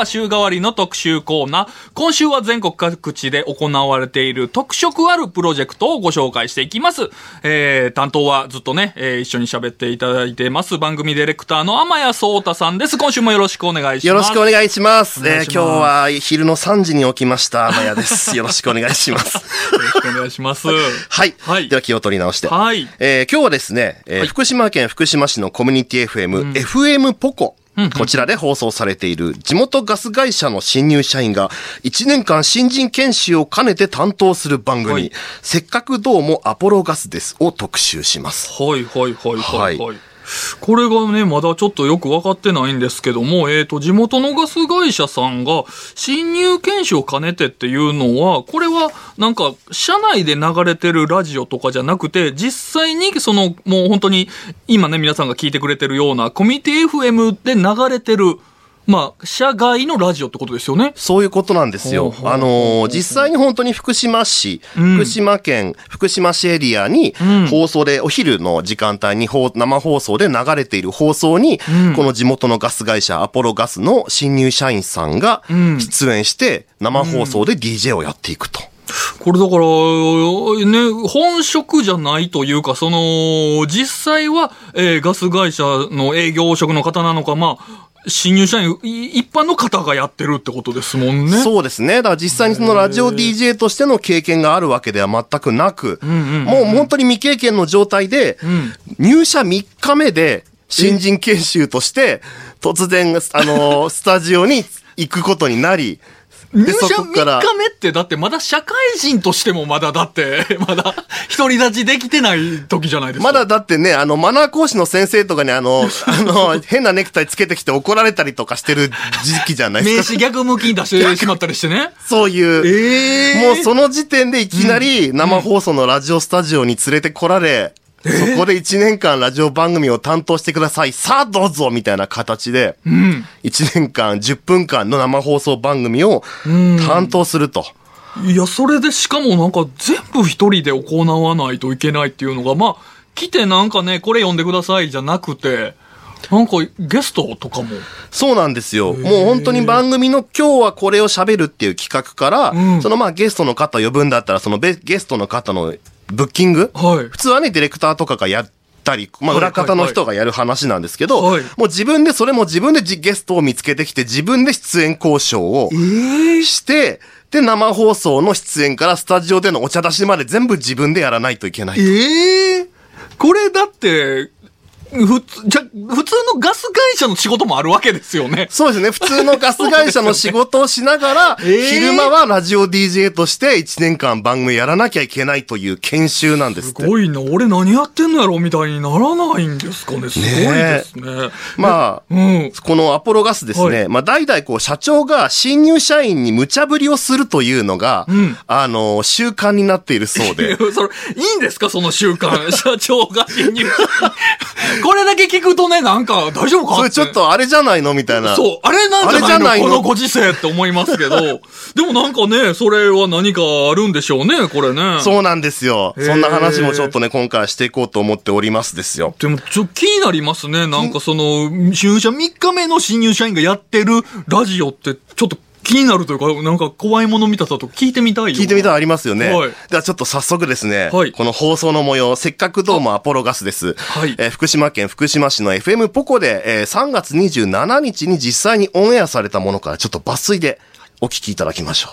は週替わりの特集コーナー。今週は全国各地で行われている特色あるプロジェクトをご紹介していきます。えー、担当はずっとね、えー、一緒に喋っていただいてます。番組ディレクターの天谷聡太さんです。今週もよろしくお願いします。よろしくお願いします。ます今日は昼の3時に起きました、まやです。よろしくお願いします。よろしくお願いします。はい。はいでは気を取り直して。はいえー今日はですね、えーはい福島県福島市のコミュニティ FM、FM ポコ。こちらで放送されている地元ガス会社の新入社員が1年間新人研修を兼ねて担当する番組、はいせっかくどうもアポロガスですを特集します。はいはいはいはいは。はいこれがね、まだちょっとよく分かってないんですけども、えっ、と、地元のガス会社さんが、新入研修を兼ねてっていうのは、これは、なんか、社内で流れてるラジオとかじゃなくて、実際に、その、もう本当に、今ね、皆さんが聞いてくれてるような、コミュニティ FM で流れてる、まあ、社外のラジオってことですよね？そういうことなんですよ。あのー実際に本当に福島市、ん福島県、福島市エリアにん放送で、お昼の時間帯に放生放送で流れている放送に、うんこの地元のガス会社アポロガスの新入社員さんがん出演して、生放送で DJ をやっていくと。これだから、ね、本職じゃないというか、その、実際は、えーガス会社の営業職の方なのか、まあ、新入社員、い一般の方がやってるってことですもんね。そうですね。だから実際にそのラジオ DJ としての経験があるわけでは全くなく、もう本当に未経験の状態で、ん入社3日目で新人研修として、突然、あの、スタジオに行くことになり、で、入社3そこから、日目って、だってまだ社会人としてもまだだって、まだ独り立ちできてない時じゃないですか。まだだってね、あの、マナー講師の先生とかにあの、あの、変なネクタイつけてきて怒られたりとかしてる時期じゃないで名すか。刺逆向きに出してしまったりしてね。そういう。ええもうその時点でいきなり生放送のラジオスタジオに連れてこられ、そこで1年間ラジオ番組を担当してください。さあどうぞみたいな形で、うん。1年間10分間の生放送番組を担当すると。いや、それでしかもなんか全部一人で行わないといけないっていうのが、まあ、来てなんかね、これ読んでくださいじゃなくて、なんかゲストとかも。そうなんですよ。もう本当に番組の今日はこれを喋るっていう企画から、うんそのまあゲストの方呼ぶんだったら、そのベゲストの方のブッキング、はい。普通はね、ディレクターとかがやったり、まあはい裏方の人がやる話なんですけど、はいもう自分でそれも自分でじゲストを見つけてきて、自分で出演交渉をして、で、生放送の出演からスタジオでのお茶出しまで全部自分でやらないといけない。ええこれだって、ふつ、じゃ、普通のガス会社の仕事もあるわけですよね。そうですね。普通のガス会社の仕事をしながら、えー昼間はラジオ DJ として1年間番組やらなきゃいけないという研修なんです。すごいな。俺何やってんのやろみたいにならないんですかね。すごいですね。まあ、うん。このアポロガスですね、はいまあ代々こう社長が新入社員に無茶ぶりをするというのが、んあの、習慣になっているそうで。それ、いいんですか？その習慣。社長が侵入。これだけ聞くとね、なんか大丈夫かそれちょっ。とあれじゃないのみたいな。そう、あれなんじゃないいの？このご時世って思いますけど。でもなんかね、それは何かあるんでしょうね、これね。そうなんですよ。そんな話もちょっとね、今回はしていこうと思っておりますですよ。でも、ちょ、気になりますね。なんかその、入社3日目の新入社員がやってるラジオって、ちょっと気になるというか、なんか怖いもの見たさと聞いてみたいよ。聞いてみたらありますよね。はいではちょっと早速ですね、はいこの放送の模様、せっかくどうもアポロガスです。はいえー福島県福島市の FM ポコで、えー3月27日に実際にオンエアされたものからちょっと抜粋でお聞きいただきましょ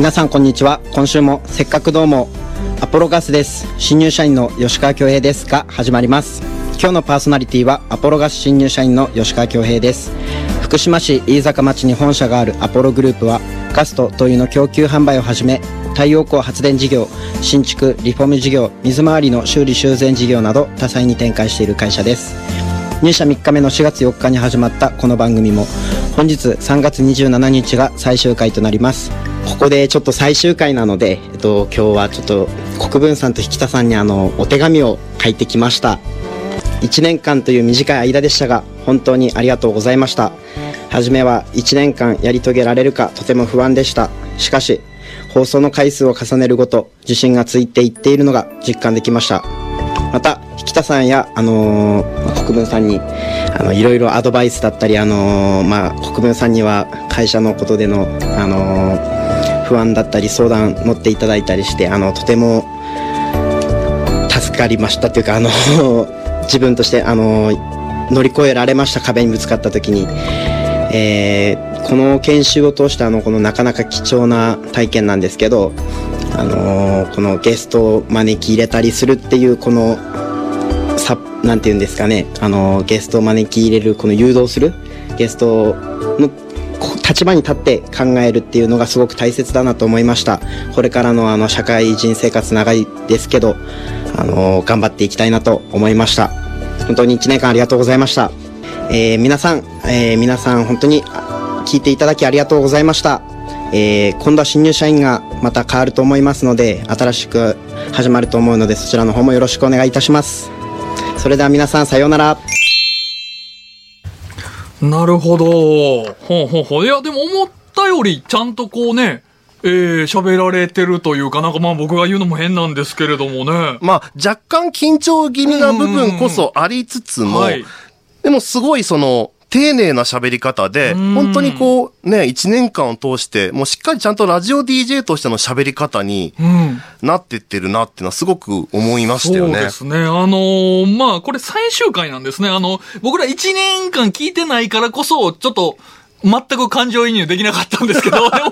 皆さんこんにちは。今週もせっかくどうもアポロガスです。新入社員の吉川恭平ですが始まります。今日のパーソナリティはアポロガス新入社員の吉川恭平です。福島市飯坂町に本社があるアポログループはガスト灯油の供給販売をはじめ太陽光発電事業新築リフォーム事業水回りの修理修繕事業など多彩に展開している会社です。入社3日目の4月4日に始まったこの番組も本日3月27日が最終回となります。ここでちょっと最終回なので、えっと、今日はちょっと国分さんと引田さんにあのお手紙を書いてきました1年間という短い間でしたが本当にありがとうございました初めは1年間やり遂げられるかとても不安でした。しかし、放送の回数を重ねるごと、自信がついていっているのが実感できました。また、引田さんや、あのー国分さんに、あの、いろいろアドバイスだったり、あのーまあ、国分さんには会社のことでの、あのー不安だったり相談乗っていただいたりして、あの、とても助かりましたというか、あの、自分として、あの、乗り越えられました壁にぶつかった時に、えーこの研修を通してあのこのなかなか貴重な体験なんですけど、あのこのゲストを招き入れたりするっていうこのさなんて言うんですかね、あのゲストを招き入れるこの誘導するゲストの立場に立って考えるっていうのがすごく大切だなと思いましたこれからのあの社会人生活長いですけど、あの頑張っていきたいなと思いました本当に1年間ありがとうございましたえー皆さん、えー皆さん本当に聞いていただきありがとうございました。えー今度は新入社員がまた変わると思いますので、新しく始まると思うので、そちらの方もよろしくお願いいたします。それでは皆さんさようなら。なるほど。ほうほうほう。いや、でも思ったよりちゃんとこうね、えー、喋られてるというか、なんかまあ僕が言うのも変なんですけれどもね。まあ、若干緊張気味な部分こそありつつも、はい。でもすごいその、丁寧な喋り方で、ん本当にこう、ね、一年間を通して、もうしっかりちゃんとラジオ DJ としての喋り方にうん。なってってるなっていうのはすごく思いましたよね。そうですね。あのーまあ、これ最終回なんですね。あの、僕ら1年間聞いてないからこそ、ちょっと、全く感情移入できなかったんですけど、でも、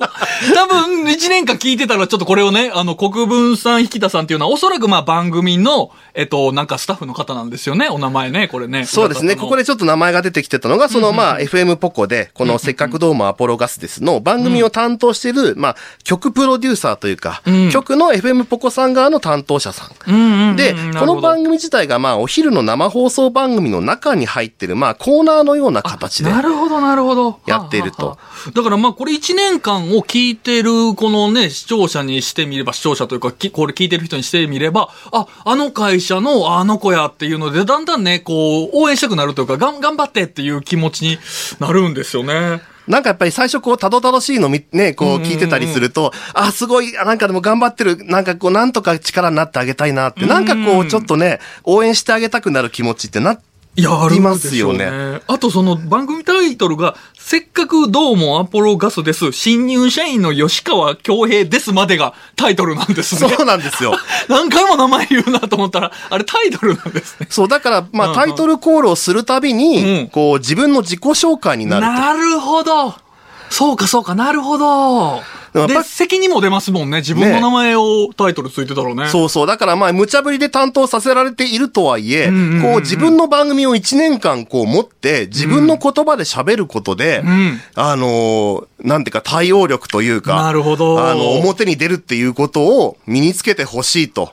多分1年間聞いてたらちょっとこれをね、あの、国分さん、引田さんっていうのはおそらくまあ番組の、えっと、なんかスタッフの方なんですよね。お名前ね、これね。そうですね。ここで。でちょっと名前が出てきてたのが、そのまあ、FM ポコで、このせっかくどうもアポロガスですの番組を担当している、まあ、曲プロデューサーというか、うん曲の FM ポコさん側の担当者さんで、この番組自体がまあ、お昼の生放送番組の中に入ってる、まあ、コーナーのような形で。なるほど、なるほど。やっていると。はあはあは。あだからまあこれ1年間を聞いてるこのね、視聴者にしてみれば、視聴者というか、きこれ聞いてる人にしてみれば、あ、あの会社のあの子やっていうので、だんだんね、こう、応援したくなるというか、がん、頑張ってっていう気持ちになるんですよね。なんかやっぱり最初こう、たどたどしいのみ、ね、こう聞いてたりすると、あ、すごい、あなんかでも頑張ってる、なんかこう、なんとか力になってあげたいなって、なんかこう、ちょっとね、応援してあげたくなる気持ちってな、いや、ありますすよねよね。あとその番組タイトルが、せっかくどうもアポロガスです。新入社員の吉川京平ですまでがタイトルなんですね。そうなんですよ。何回も名前言うなと思ったら、あれタイトルなんですね。そう、だから、まあ、うんうんタイトルコールをするたびうに、んこう、自分の自己紹介になると。なるほど。そうか、そうか、なるほど。で、責任も出ますもんね。自分の名前をタイトルついてたらね。そうそう。だからまあ、無茶ぶりで担当させられているとはいえ、こう、自分の番組を1年間こう持って、自分の言葉で喋ることで、んあのーなんていうか対応力というか、なるほどあの、表に出るっていうことを身につけてほしいと、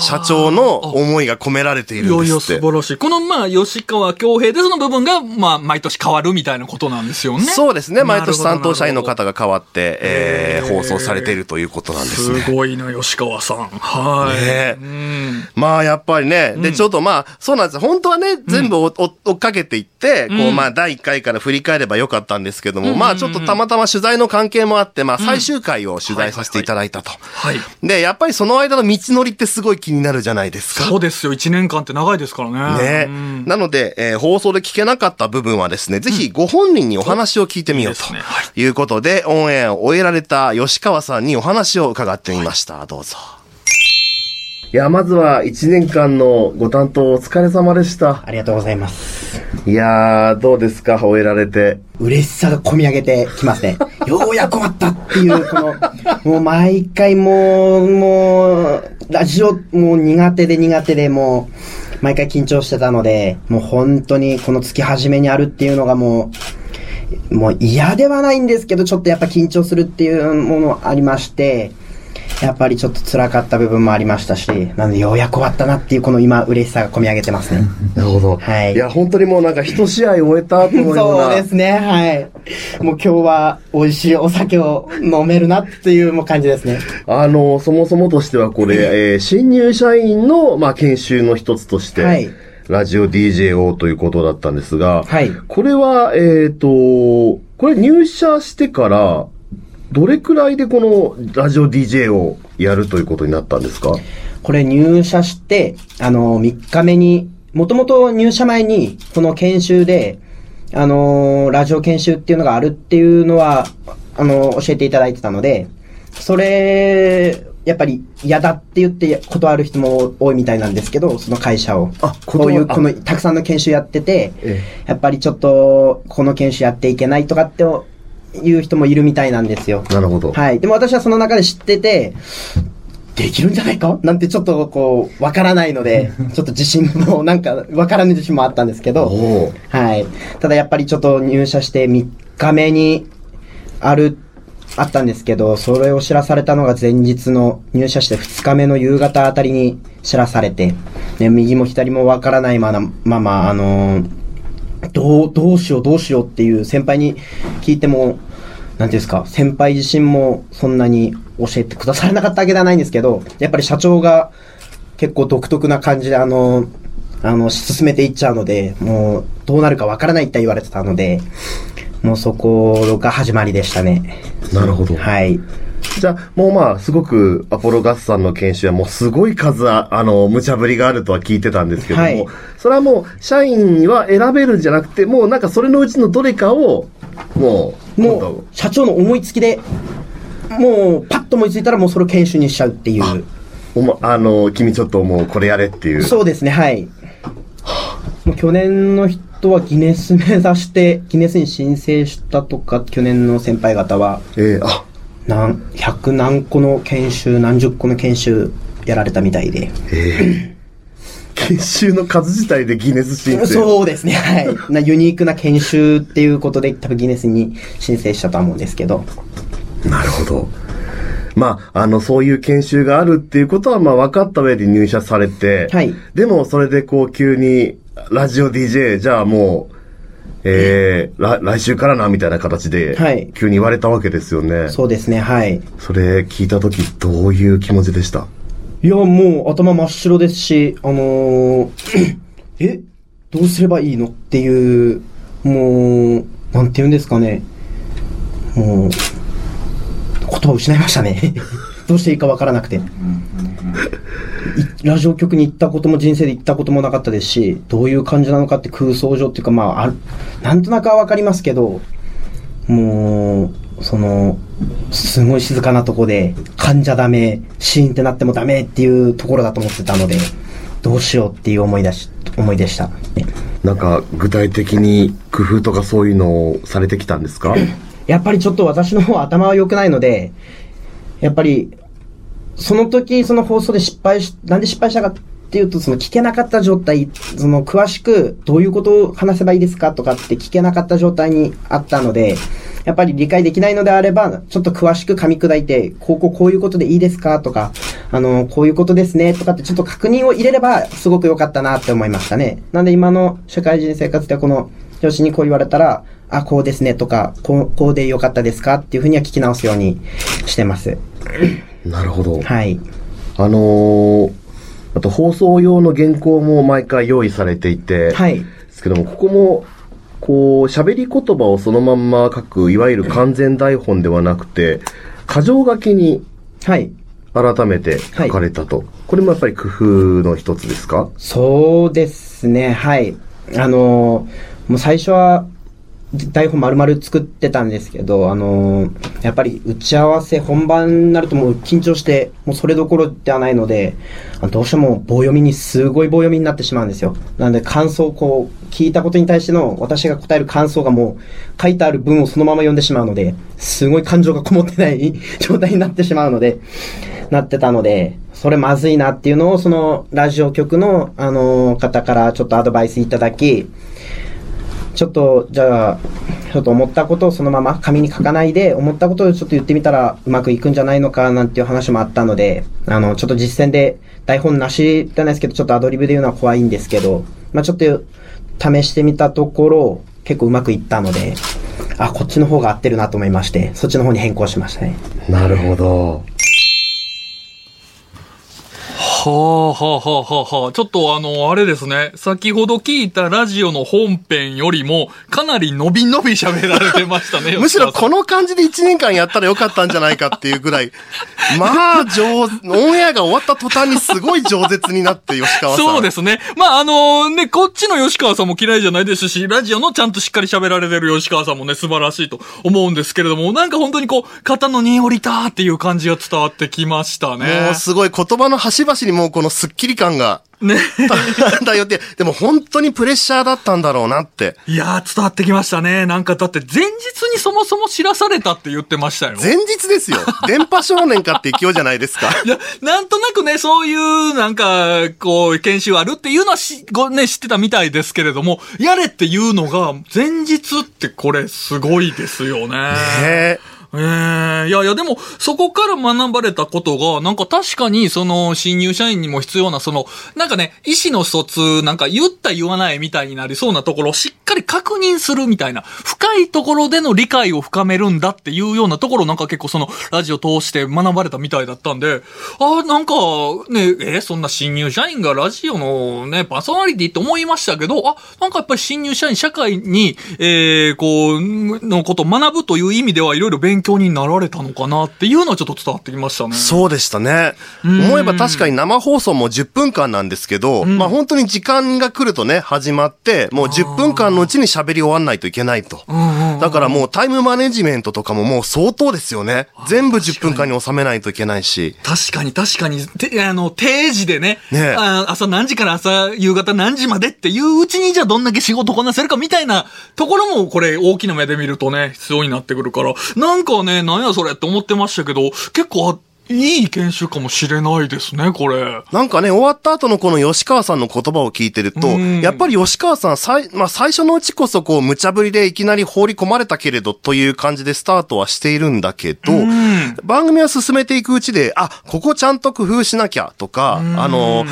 社長の思いが込められていいやいや、るんですって。素晴らしい。この、まあ、吉川京平でその部分が、まあ、毎年変わるみたいなことなんですよね。そうですね。毎年担当社員の方が変わって、えー放送されているということなんですね。すごいな、吉川さん。はい。ねうん。まあ、やっぱりね。で、ちょっとまあ、そうなんです。本当はね、全部追っかけていって、こう、うんまあ、第1回から振り返ればよかったんですけども、まあ、ちょっとたまたま取材の関係もあって、まあ、最終回を取材させていただいたと。はい。で、やっぱりその間の道のりってすごい気になるじゃないですか。そうですよ。1年間って長いですからね。ねうんなので、えー放送で聞けなかった部分はですね、ぜひご本人にお話を聞いてみようということで、オンエアを終えられた吉川さんにお話を伺ってみました。どうぞ。いや、まずは1年間のご担当お疲れ様でした。ありがとうございます。いやー、どうですか？終えられて。嬉しさが込み上げてきますね。ようやく終わったっていう、この、もう毎回もう、もう、ラジオもう苦手で苦手でもう、毎回緊張してたので、もう本当にこの月始めにあるっていうのがもう、もう嫌ではないんですけど、ちょっとやっぱ緊張するっていうものありまして、やっぱりちょっと辛かった部分もありましたし、なのでようやく終わったなっていうこの今嬉しさが込み上げてますね。なるほど。はいいや、本当にもうなんか一試合終えたと思うような。そうですね、はい。もう今日は美味しいお酒を飲めるなっていう感じですね。あの、そもそもとしてはこれ、えー新入社員の、まあ、研修の一つとして、はいラジオ DJ をということだったんですが、はいこれは、えっ、と、これ入社してから、どれくらいでこのラジオ DJ をやるということになったんですか？これ入社して、あの、3日目に、もともと入社前に、この研修で、あの、ラジオ研修っていうのがあるっていうのは、あの、教えていただいてたので、それ、やっぱり嫌だって言って断る人も多いみたいなんですけど、その会社を。あこういう、断この、たくさんの研修やってて、え。やっぱりちょっと、この研修やっていけないとかっていう人もいるみたいなんですよ。なるほど。はい。でも私はその中で知ってて、できるんじゃないか？なんてちょっとこう、わからないので、ちょっと自信も、なんか、わからない自信もあったんですけど、はい。ただやっぱりちょっと入社して3日目にある、あったんですけど、それを知らされたのが前日の入社して2日目の夕方あたりに知らされて、ね、右も左もわからないまま、まま、あのーどう、どうしようどうしようっていう先輩に聞いても、なんていうんですか、先輩自身もそんなに教えてくださらなかったわけではないんですけど、やっぱり社長が結構独特な感じであの、あの、進めていっちゃうので、もう、どうなるかわからないって言われてたので、もうそこが始まりでしたね。なるほど。はい。じゃあ、もうまあ、すごく、アポロガスさんの研修はもうすごい数あ、あの、無茶ぶりがあるとは聞いてたんですけども、はいそれはもう、社員は選べるんじゃなくて、もうなんかそれのうちのどれかを、もう、もう、社長の思いつきで、もう、パッと思いついたらもうそれを研修にしちゃうっていう。おま、あの、君ちょっともうこれやれっていう。そうですね、はい。もう去年の人はギネス目指して、ギネスに申請したとか、去年の先輩方は、えーあ、何、100何個の研修、何十個の研修やられたみたいで。えー 研修の数自体でギネス申請。そうですね、はい。なユニークな研修っていうことで、多分ギネスに申請したとは思うんですけど。なるほど。まあ、あの、そういう研修があるっていうことは、まあ、分かった上で入社されて、はいでも、それでこう、急に、ラジオ DJ、じゃあもう、えー、来来週からな、みたいな形で、はい急に言われたわけですよね。そうですね、はい。それ聞いたとき、どういう気持ちでした？いや、もう頭真っ白ですし、あのー え、どうすればいいの？っていう、もう、なんて言うんですかね。もう、言葉を失いましたね。どうしていいかわからなくて。いラジオ局に行ったことも人生で行ったこともなかったですし、どういう感じなのかって空想上っていうか、まあ、あるなんとなくはわかりますけど、もう、その、すごい静かなとこで、噛んじゃダメ、シーンってなってもダメっていうところだと思ってたので、どうしようっていう思いだし、思いでした。なんか、具体的に工夫とかそういうのをされてきたんですか？やっぱりちょっと私の方頭は良くないので、やっぱり、その時、その放送で失敗し、なんで失敗したかっていうと、その聞けなかった状態、その詳しくどういうことを話せばいいですかとかって聞けなかった状態にあったので、やっぱり理解できないのであれば、ちょっと詳しく噛み砕いて、こうこうこういうことでいいですかとか、あの、こういうことですねとかってちょっと確認を入れれば、すごく良かったなって思いましたね。なんで今の社会人生活ではこの上司にこう言われたら、あ、こうですねとか、こう、こうで良かったですかっていうふうには聞き直すようにしてます。なるほど。はい。あのー、あと放送用の原稿も毎回用意されていて、はい。ですけども、ここも、こう、喋り言葉をそのまんま書く、いわゆる 完全台本ではなくて、箇条書きにはい。改めて書かれたと。これもやっぱり工夫の一つですか？そうですね、はい。あのーもう最初は、台本丸々作ってたんですけど、あのーやっぱり打ち合わせ本番になるともう緊張して、もうそれどころではないので、どうしても棒読みにすごい棒読みになってしまうんですよ。なので感想をこう、聞いたことに対しての私が答える感想がもう書いてある文をそのまま読んでしまうので、すごい感情がこもってない 状態になってしまうので、なってたので、それまずいなっていうのを、その、ラジオ局の、あの方からちょっとアドバイスいただき、ちょっと、じゃあ、ちょっと思ったことをそのまま紙に書かないで、思ったことをちょっと言ってみたらうまくいくんじゃないのかなんていう話もあったので、あの、ちょっと実践で台本なしじゃないですけど、ちょっとアドリブで言うのは怖いんですけど、まあちょっと試してみたところ、結構うまくいったので、あ、こっちの方が合ってるなと思いまして、そっちの方に変更しましたね。なるほど。はあ、はあ、はあ、はあ、はあ。ちょっとあの、あれですね。先ほど聞いたラジオの本編よりも、かなり伸び伸び喋られてましたね。むしろこの感じで1年間やったらよかったんじゃないかっていうぐらい、まあ、上、オンエアが終わった途端にすごい饒舌になって、吉川さん。そうですね。まあ、あのね、こっちの吉川さんも嫌いじゃないですし、ラジオのちゃんとしっかり喋られてる吉川さんもね、素晴らしいと思うんですけれども、なんか本当にこう、肩の荷降りたっていう感じが伝わってきましたね。もうすごい言葉の端々にもうこのスッキリ感が。ね。だよって、でも本当にプレッシャーだったんだろうなって。いやー、伝わってきましたね。なんかだって前日にそもそも知らされたって言ってましたよ。前日ですよ。電波少年かって勢いじゃないですか。いや、なんとなくね、そういう、なんか、こう、研修あるっていうのはし、ごね、知ってたみたいですけれども、やれっていうのが、前日ってこれ、すごいですよね。ねえ。ええいやいや、でも、そこから学ばれたことが、なんか確かに、その、新入社員にも必要な、その、なんかね、意思の疎通、なんか言った言わないみたいになりそうなところをしっかり確認するみたいな、深いところでの理解を深めるんだっていうようなところなんか結構その、ラジオ通して学ばれたみたいだったんで、ああ、なんか、ね、えそんな新入社員がラジオのね、パーソナリティって思いましたけど、あ、なんかやっぱり新入社員、社会に、えー、こう、のことを学ぶという意味ではいろいろ勉強になられたのかなっていうのはちょっと伝わってきましたね。そうでしたね。思えば確かに生放送も10分間なんですけど、まあ本当に時間が来るとね、始まって、もう10分間のうちに喋り終わんないといけないと。だからもうタイムマネジメントとかももう相当ですよね。全部10分間に収めないといけないし。確かに確かに、てあの、定時でね、ねあ朝何時から朝、夕方何時までっていううちにじゃあどんだけ仕事こなせるかみたいなところもこれ大きな目で見るとね、必要になってくるから、なんかかね、なんやそれって思ってましたけど、結構、あいい研修かもしれないですね、これ。なんかね、終わった後のこの吉川さんの言葉を聞いてると、うん。やっぱり吉川さん、さい、まあ最初のうちこそこう、無茶ぶりでいきなり放り込まれたけれどという感じでスタートはしているんだけど、ん。番組を進めていくうちで、あ、ここちゃんと工夫しなきゃとか、あの、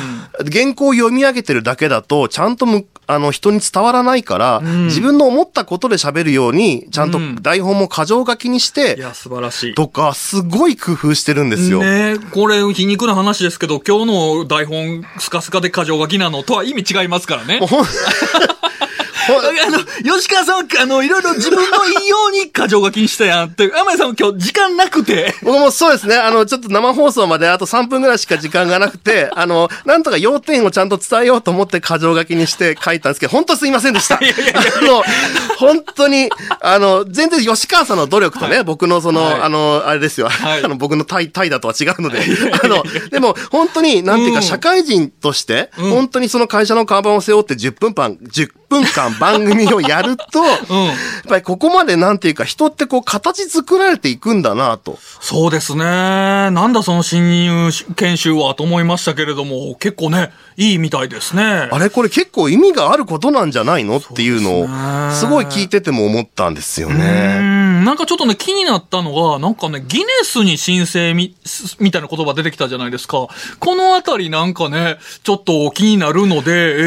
原稿を読み上げてるだけだと、ちゃんとむ、あの、人に伝わらないから、自分の思ったことで喋るように、ちゃんと台本も箇条書きにして、いや、素晴らしい。とか、すごい工夫してるんですよ。ねこれ、皮肉な話ですけど、今日の台本、スカスカで過剰書きなのとは意味違いますからね。あの、吉川さんは、あの、いろいろ自分のいいように過剰書きにしたやんって、天谷さんは今日時間なくて、僕もそうですね。あの、ちょっと生放送まであと3分ぐらいしか時間がなくて、あの、なんとか要点をちゃんと伝えようと思って箇条書きにして書いたんですけど、本当すいませんでした。あの、本当に、あの、全然吉川さんの努力とね、僕のその、はい。あの、あれですよ。はい。あの、僕の対、対だとは違うので、あの、でも、本当に、なんていうか、うん。社会人として、本当にその会社の看板を背負って10分間、10分間番組をやると、やっぱりここまでなんていうか、人ってこう、形作られていくんだなと。そうですね。なんだその新入研修はと思いましたけれども、結構ね、いいみたいですね。あれこれ結構意味があることなんじゃないのっていうのをすごい聞いてても思ったんですようね。んなんかちょっとね、気になったのが、なんかね、ギネスに申請み、すみたいな言葉出てきたじゃないですか。このあたりなんかね、ちょっと気になるので、え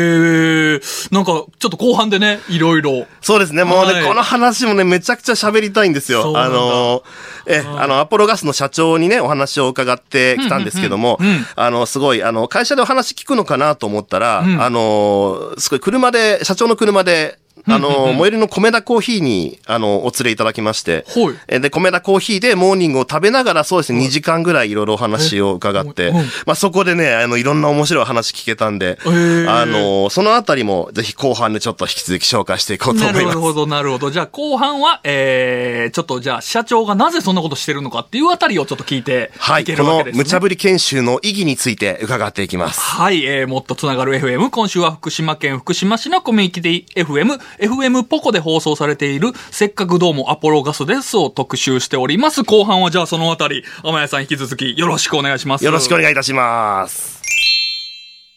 ー、なんかちょっと後半でね、いろいろ。そうですね。もうね、はいこの話もね、めちゃくちゃ喋りたいんですよ。あの、え、あの、アポロガスの社長にね、お話を伺ってきたんですけどもあの、すごい、あの、会社でお話聞くのかなと思ったら、んあの、すごい車で、社長の車で、あの、最寄りの米田コーヒーに、あの、お連れいただきまして、はいえで、米田コーヒーでモーニングを食べながら、そうですね、2時間ぐらいいろいろお話を伺ってまあ、そこでね、あの、いろんな面白い話聞けたんで、ーあの、そのあたりも、ぜひ後半でちょっと引き続き紹介していこうとな思います。るほど、なるほど。じゃあ後半は、えー、ちょっとじゃあ社長がなぜそんなことしてるのかっていうあたりをちょっと聞いてはいい、けこのるわけですね。無茶ぶり研修の意義について伺っていきます。はい、えー、もっとつながる FM。今週は福島県福島市のコミュニティ FM、FM ポコで放送されている、せっかくどうもアポロガスですを特集しております。後半はじゃあそのあたり、天谷さん引き続きよろしくお願いします。よろしくお願いいたします。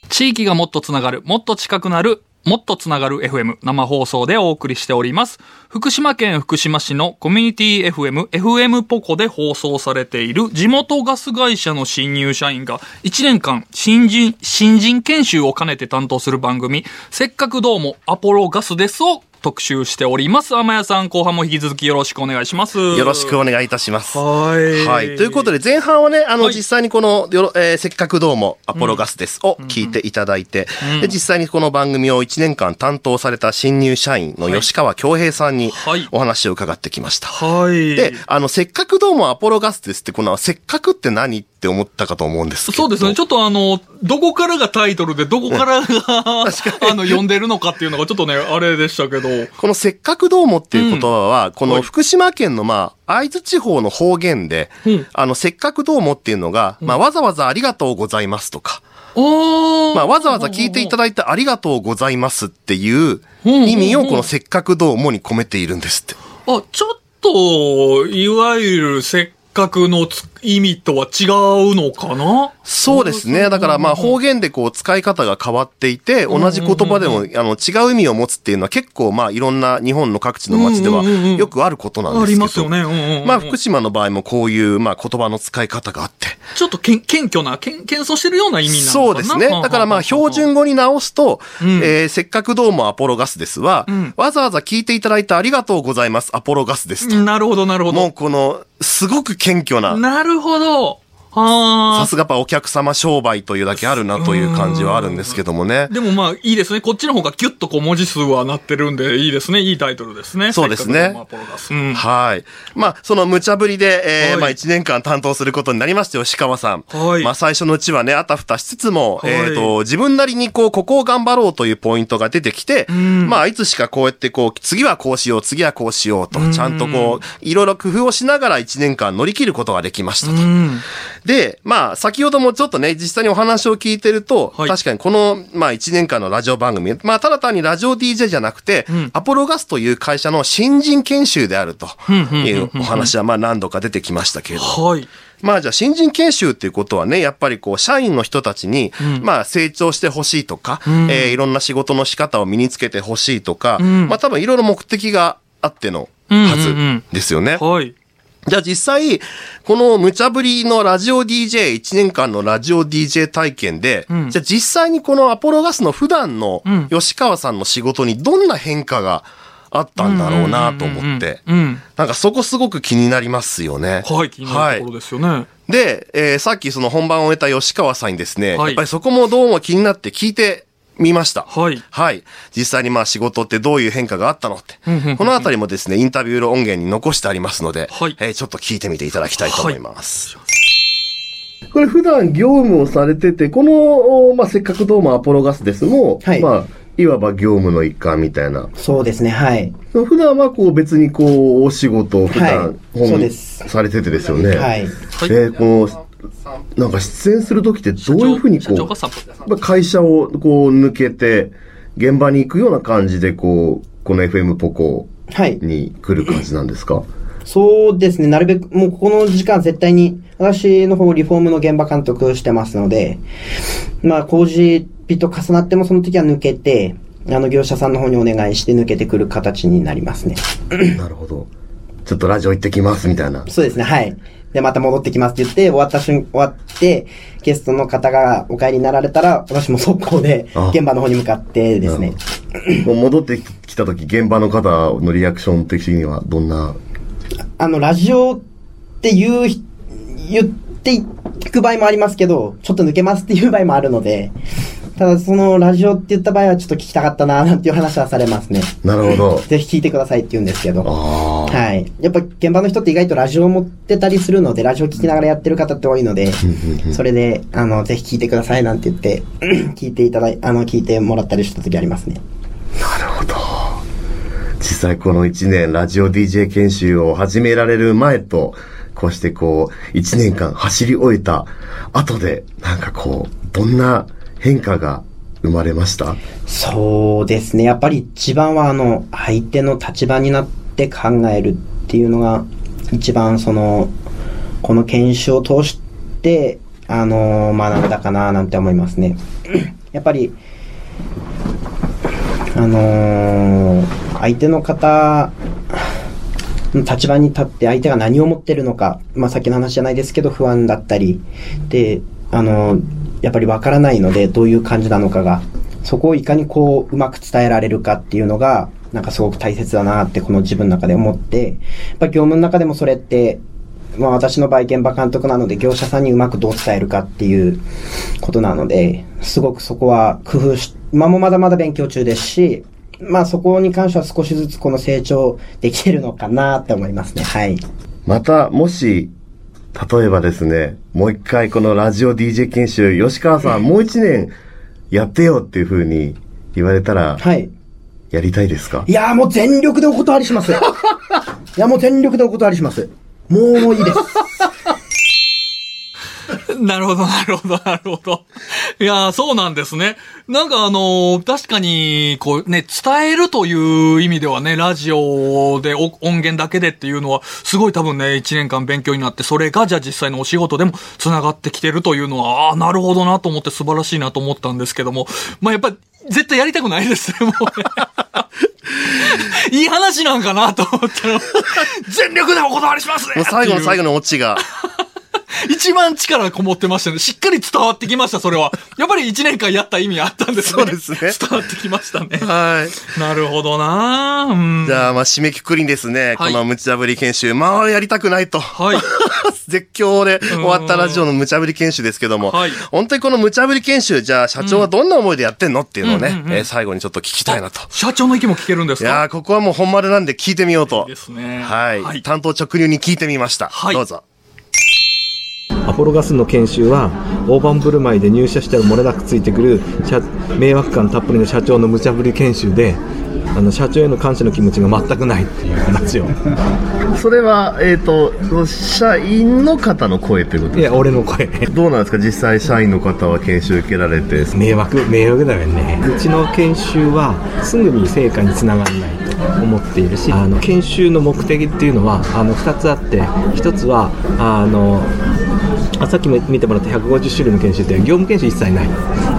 地域がもっとつながる、もっと近くなる、もっとつながる FM 生放送でお送りしております。福島県福島市のコミュニティ FM、FM ポコで放送されている地元ガス会社の新入社員が1年間新人、新人研修を兼ねて担当する番組、せっかくどうもアポロガスですを特集しております。天谷さん、後半も引き続きよろしくお願いします。よよろしくお願いいたします。はい。はい。ということで、前半はね、あの、はい実際にこの、よろえーせっかくどうも、アポロガスです、を聞いていただいて、で、実際にこの番組を1年間担当された新入社員の吉川恭平さんにはいお話を伺ってきました。はい。で、あの、せっかくどうもアポロガスですって、この、せっかくって何って思ったかと思うんですけど。そうですね。ちょっとあの、どこからがタイトルで、どこからが、あの、読んでるのかっていうのがちょっとね、あれでしたけど。このせっかくどうもっていう言葉は、こはい。の福島県のまあ、会津地方の方言で、うん。あの、せっかくどうもっていうのが、まあ、わざわざありがとうございますとか。まあ、わざわざ聞いていただいてありがとうございますっていううん。意味をこのせっかくどうもに込めているんですって。あ、ちょっと、いわゆるせっかくのつ意味とは違うのかな？そうですね。だからまあ方言でこう使い方が変わっていて、同じ言葉でもあの違う意味を持つっていうのは結構まあいろんな日本の各地の街ではよくあることなんですあけど。りますよね。うんうんうんまあ福島の場合もこういうまあ言葉の使い方があって。ちょっとけん謙虚な、けん謙遜してるような意味なのかな？そうですね。だからまあ標準語に直すと、うんえーせっかくどうもアポロガスですは、んわざわざ聞いていただいてありがとうございますアポロガスですと。なるほど、なるほもうど。この、すごく謙虚な、なるほど。はあ。さすがやっぱお客様商売というだけあるなという感じはあるんですけどもね。でもまあ、いいですね。こっちの方がギュッとこう文字数はなってるんで、いいですね。いいタイトルですね。そうですねうん。はい。まあ、その無茶ぶりで、えーはいまあ一年間担当することになりました吉川さん。はいまあ最初のうちはね、あたふたしつつも、はいえっ、と、自分なりにこう、ここを頑張ろうというポイントが出てきて、んまあいつしかこうやってこう、次はこうしよう、次はこうしようと、ちゃんとこう、いろいろ工夫をしながら一年間乗り切ることができましたと。うん。で、まあ、先ほどもちょっとね、実際にお話を聞いてると、はい確かにこの、まあ、1年間のラジオ番組、まあ、ただ単にラジオ DJ じゃなくて、んアポロガスという会社の新人研修であるというお話は、まあ、何度か出てきましたけれど。はい。まあじゃあ新人研修っていうことはね、やっぱりこう社員の人たちに、まあ成長してほしいとか、えーいろんな仕事の仕方を身につけてほしいとか、んまあ多分いろいろ目的があってのはずですよね。はい。じゃあ実際、この無茶ぶりのラジオ DJ、1年間のラジオ DJ 体験で、んじゃあ実際にこのアポロガスの普段のん吉川さんの仕事にどんな変化があったんだろうなと思って、うん。なんかそこすごく気になりますよね。はい、気になるところですよね。で、えーさっきその本番を終えた吉川さんにですね、はいやっぱりそこもどうも気になって聞いてみました。はいはい。実際にまあ仕事ってどういう変化があったのって。このあたりもですね、インタビューの音源に残してありますので、はいえーちょっと聞いてみていただきたいと思います。これ普段業務をされてて、この、まあ、せっかくどうもアポロガスですも、はいまあ、いわば業務の一環みたいな。そうですね、はい。普段はこう別にこう、お仕事を普段、はいそうですされててですよね。はい。はいえーこの、なんか出演するときってどういうふうにこう、会社をこう抜けて、現場に行くような感じでこう、この FM ポコはい。に来る感じなんですか？そうですね、なるべく、もうこの時間絶対に、私の方リフォームの現場監督してますので、まあ工事日と重なってもその時は抜けて、あの業者さんの方にお願いして抜けてくる形になりますね。なるほど。ちょっとラジオ行ってきますみたいな。そうですね、はい。で、また戻ってきますって言って、終わった瞬、終わって、ゲストの方がお帰りになられたら、私も速攻であ、現場の方に向かってですね。もう戻ってきたとき、現場の方のリアクション的にはどんな？あの、ラジオって言うひ、言っていく場合もありますけど、ちょっと抜けますっていう場合もあるので、ただそのラジオって言った場合はちょっと聞きたかったな、なんていう話はされますね。なるほど。ぜひ聞いてくださいって言うんですけど。はい。やっぱ現場の人って意外とラジオを持ってたりするので、ラジオ聞きながらやってる方って多いので、それで、あの、ぜひ聞いてくださいなんて言って、聞いていただい、あの、聞いてもらったりした時ありますね。なるほど。実際この1年ラジオ DJ 研修を始められる前と、こうしてこう、1年間走り終えた後で、なんかこう、どんな変化が生まれました？そうですね。やっぱり一番はあの、相手の立場になって考えるっていうのが、一番その、この研修を通して、あの、学んだかななんて思いますね。やっぱり、あのー相手の方の立場に立って相手が何を持ってるのか、まあさっきの話じゃないですけど不安だったり、で、あのやっぱりわからないのでどういう感じなのかが、そこをいかにこううまく伝えられるかっていうのが、なんかすごく大切だなってこの自分の中で思って、やっぱ業務の中でもそれって、まあ私の場合現場監督なので業者さんにうまくどう伝えるかっていうことなので、すごくそこは工夫し、今もまだまだ勉強中ですし、まあそこに関しては少しずつこの成長できてるのかなって思いますね。はい。また、もし、例えばですね、もう一回このラジオ DJ 研修、吉川さん、もう一年やってよっていうふうに言われたら、はい。やりたいですか？いやもう全力でお断りします。いや、もう全力でお断りします。もういいです。なるほど、なるほど、なるほど。いやそうなんですね。なんかあのー、確かに、こうね、伝えるという意味ではね、ラジオで音源だけでっていうのは、すごい多分ね、1年間勉強になって、それがじゃあ実際のお仕事でも繋がってきてるというのは、ああ、なるほどなと思って素晴らしいなと思ったんですけども、まあやっぱり、絶対やりたくないですね、もうね。いい話なんかなと思ったら、全力でお断りしますね最後の最後のオチが。一番力こもってましたね。しっかり伝わってきました、それは。やっぱり一年間やった意味あったんですね。そうですね。伝わってきましたね。はい。なるほどなうん。じゃあ、まあ、締めくくりですね。はい、この無茶ぶり研修。まあ、やりたくないと。はい。絶叫で終わったラジオの無茶ぶり研修ですけども。はい。本当にこの無茶ぶり研修、じゃあ、社長はどんな思いでやってんのっていうのをね、うんうんうん、えー、最後にちょっと聞きたいなと。社長の意見も聞けるんですか？いやここはもう本丸なんで聞いてみようと。いいですね。はい。はい、担当直入に聞いてみました。はい。どうぞ。アポロガスの研修は大盤振る舞いで入社したら漏れなくついてくる迷惑感たっぷりの社長の無茶ぶり研修であの社長への感謝の気持ちが全くないっていう話を。それは、えーと、と社員の方の声ということいや俺の声。どうなんですか？実際社員の方は研修受けられて。迷惑迷惑だよね。うちの研修はすぐに成果につながらないと思っているしあの研修の目的っていうのはあの2つあって1つはあのあさっきも見てもらった150種類の研修って業務研修一切ない。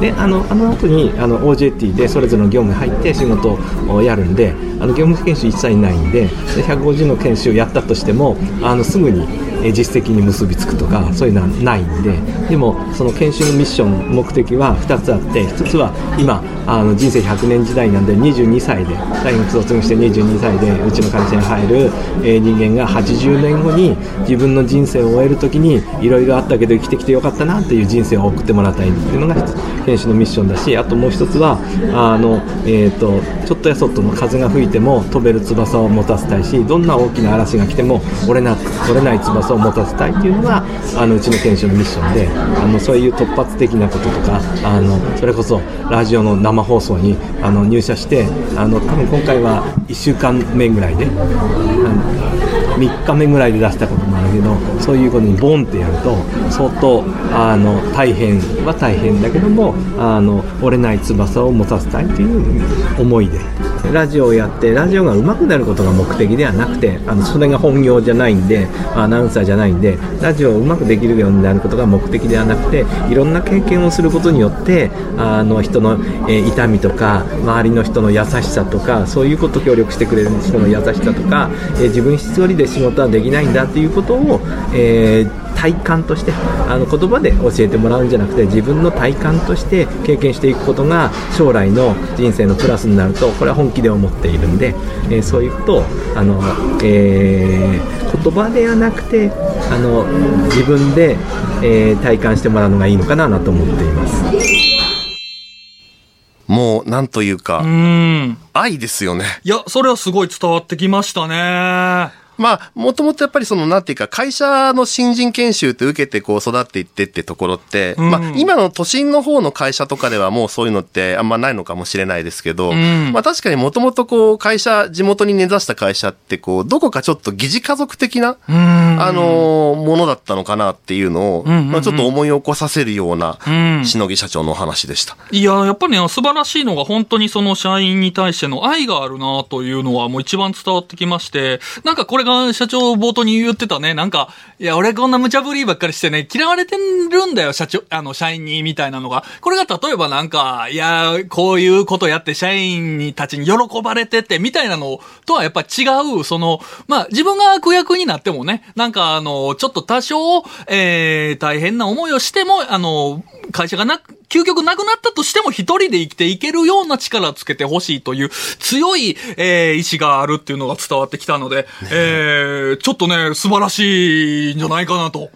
であのあの後にあの OJT でそれぞれの業務に入って仕事をやるんであの業務研修一切ないんでで150の研修をやったとしてもあのすぐに実績に結びつくとかそういうのはないんででもその研修のミッション目的は2つあって1つは今あの人生100年時代なんで22歳で大学卒業して22歳でうちの会社に入る、え人間が80年後に自分の人生を終える時にいろいろあったけど生きてきてよかったなっていう人生を送ってもらいたいっていうのが研修のミッションだしあともう1つはあの、えーと、ちょっとやそっとの風が吹いても飛べる翼を持たせたいしどんな大きな嵐が来ても折れな折れない翼をを持たせたいっていうのがあのうちの研修のミッションであのそういう突発的なこととかあのそれこそラジオの生放送にあの入社してあの多分今回は1週間目ぐらいで3日目ぐらいで出したこともあるけどそういうことにボンってやると相当あの大変は大変だけどもあの折れない翼を持たせたいという思いで。ラジオをやってラジオが上手くなることが目的ではなくてあのそれが本業じゃないんでアナウンサーじゃないんでラジオをうまくできるようになることが目的ではなくていろんな経験をすることによってあの人の、えー、痛みとか周りの人の優しさとかそういうこと協力してくれる人の優しさとか、えー、自分一人で仕事はできないんだっていうことを、えー体感としてあの言葉で教えてもらうんじゃなくて自分の体感として経験していくことが将来の人生のプラスになるとこれは本気で思っているんで、えー、そういうことをあの、えー、言葉ではなくてあの自分で、えー、体感してもらうのがいいのかなと思っています。もう、なんというか、うん。愛ですよね。いや、それはすごい伝わってきましたね。まあ、もともとやっぱりその、なんていうか、会社の新人研修って受けてこう育っていってってところって、うん、まあ、今の都心の方の会社とかではもうそういうのってあんまないのかもしれないですけど、うん、まあ確かにもともとこう、会社、地元に根ざした会社ってこう、どこかちょっと疑似家族的な、うん、あのものだったのかなっていうのを、まあちょっと思い起こさせるような、しのぎ社長のお話でした。いや、やっぱりね、素晴らしいのが本当にその社員に対しての愛があるなというのはもう一番伝わってきまして、なんかこれが社長冒頭に言ってたね、なんか、いや、俺こんな無茶ぶりばっかりしてね、嫌われてるんだよ、社長、あの、社員に、みたいなのが。これが例えばなんか、いや、こういうことやって社員にたちに喜ばれてて、みたいなのとはやっぱ違う、その、まあ、自分が悪役になってもね、なんかあの、ちょっと多少、えー、大変な思いをしても、あの、会社がな、究極なくなったとしても一人で生きていけるような力つけてほしいという強い、えー、意志があるっていうのが伝わってきたので、えー、ちょっとね、素晴らしいんじゃないかなと。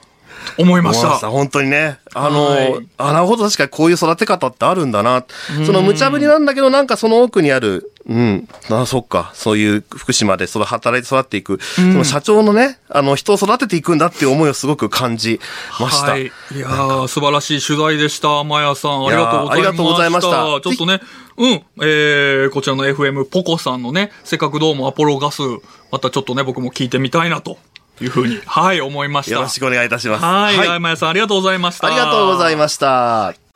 思いました。本当にね。あの、はいあ、なるほど、確かにこういう育て方ってあるんだな。その無茶ぶりなんだけど、なんかその奥にある、うん、あ、そっか、そういう福島でその働いて育っていく、その社長のね、あの、人を育てていくんだっていう思いをすごく感じました。はい。いやー、素晴らしい取材でした。まやさん、ありがとうございました。ありがとうございましたちょっとね、うん、えー、こちらの FM ポコさんのね、せっかくどうもアポロガス、またちょっとね、僕も聞いてみたいなというふうに、はい、思いました。よろしくお願いいたします。はい。はいはい、まやさん、ありがとうございました。ありがとうございました。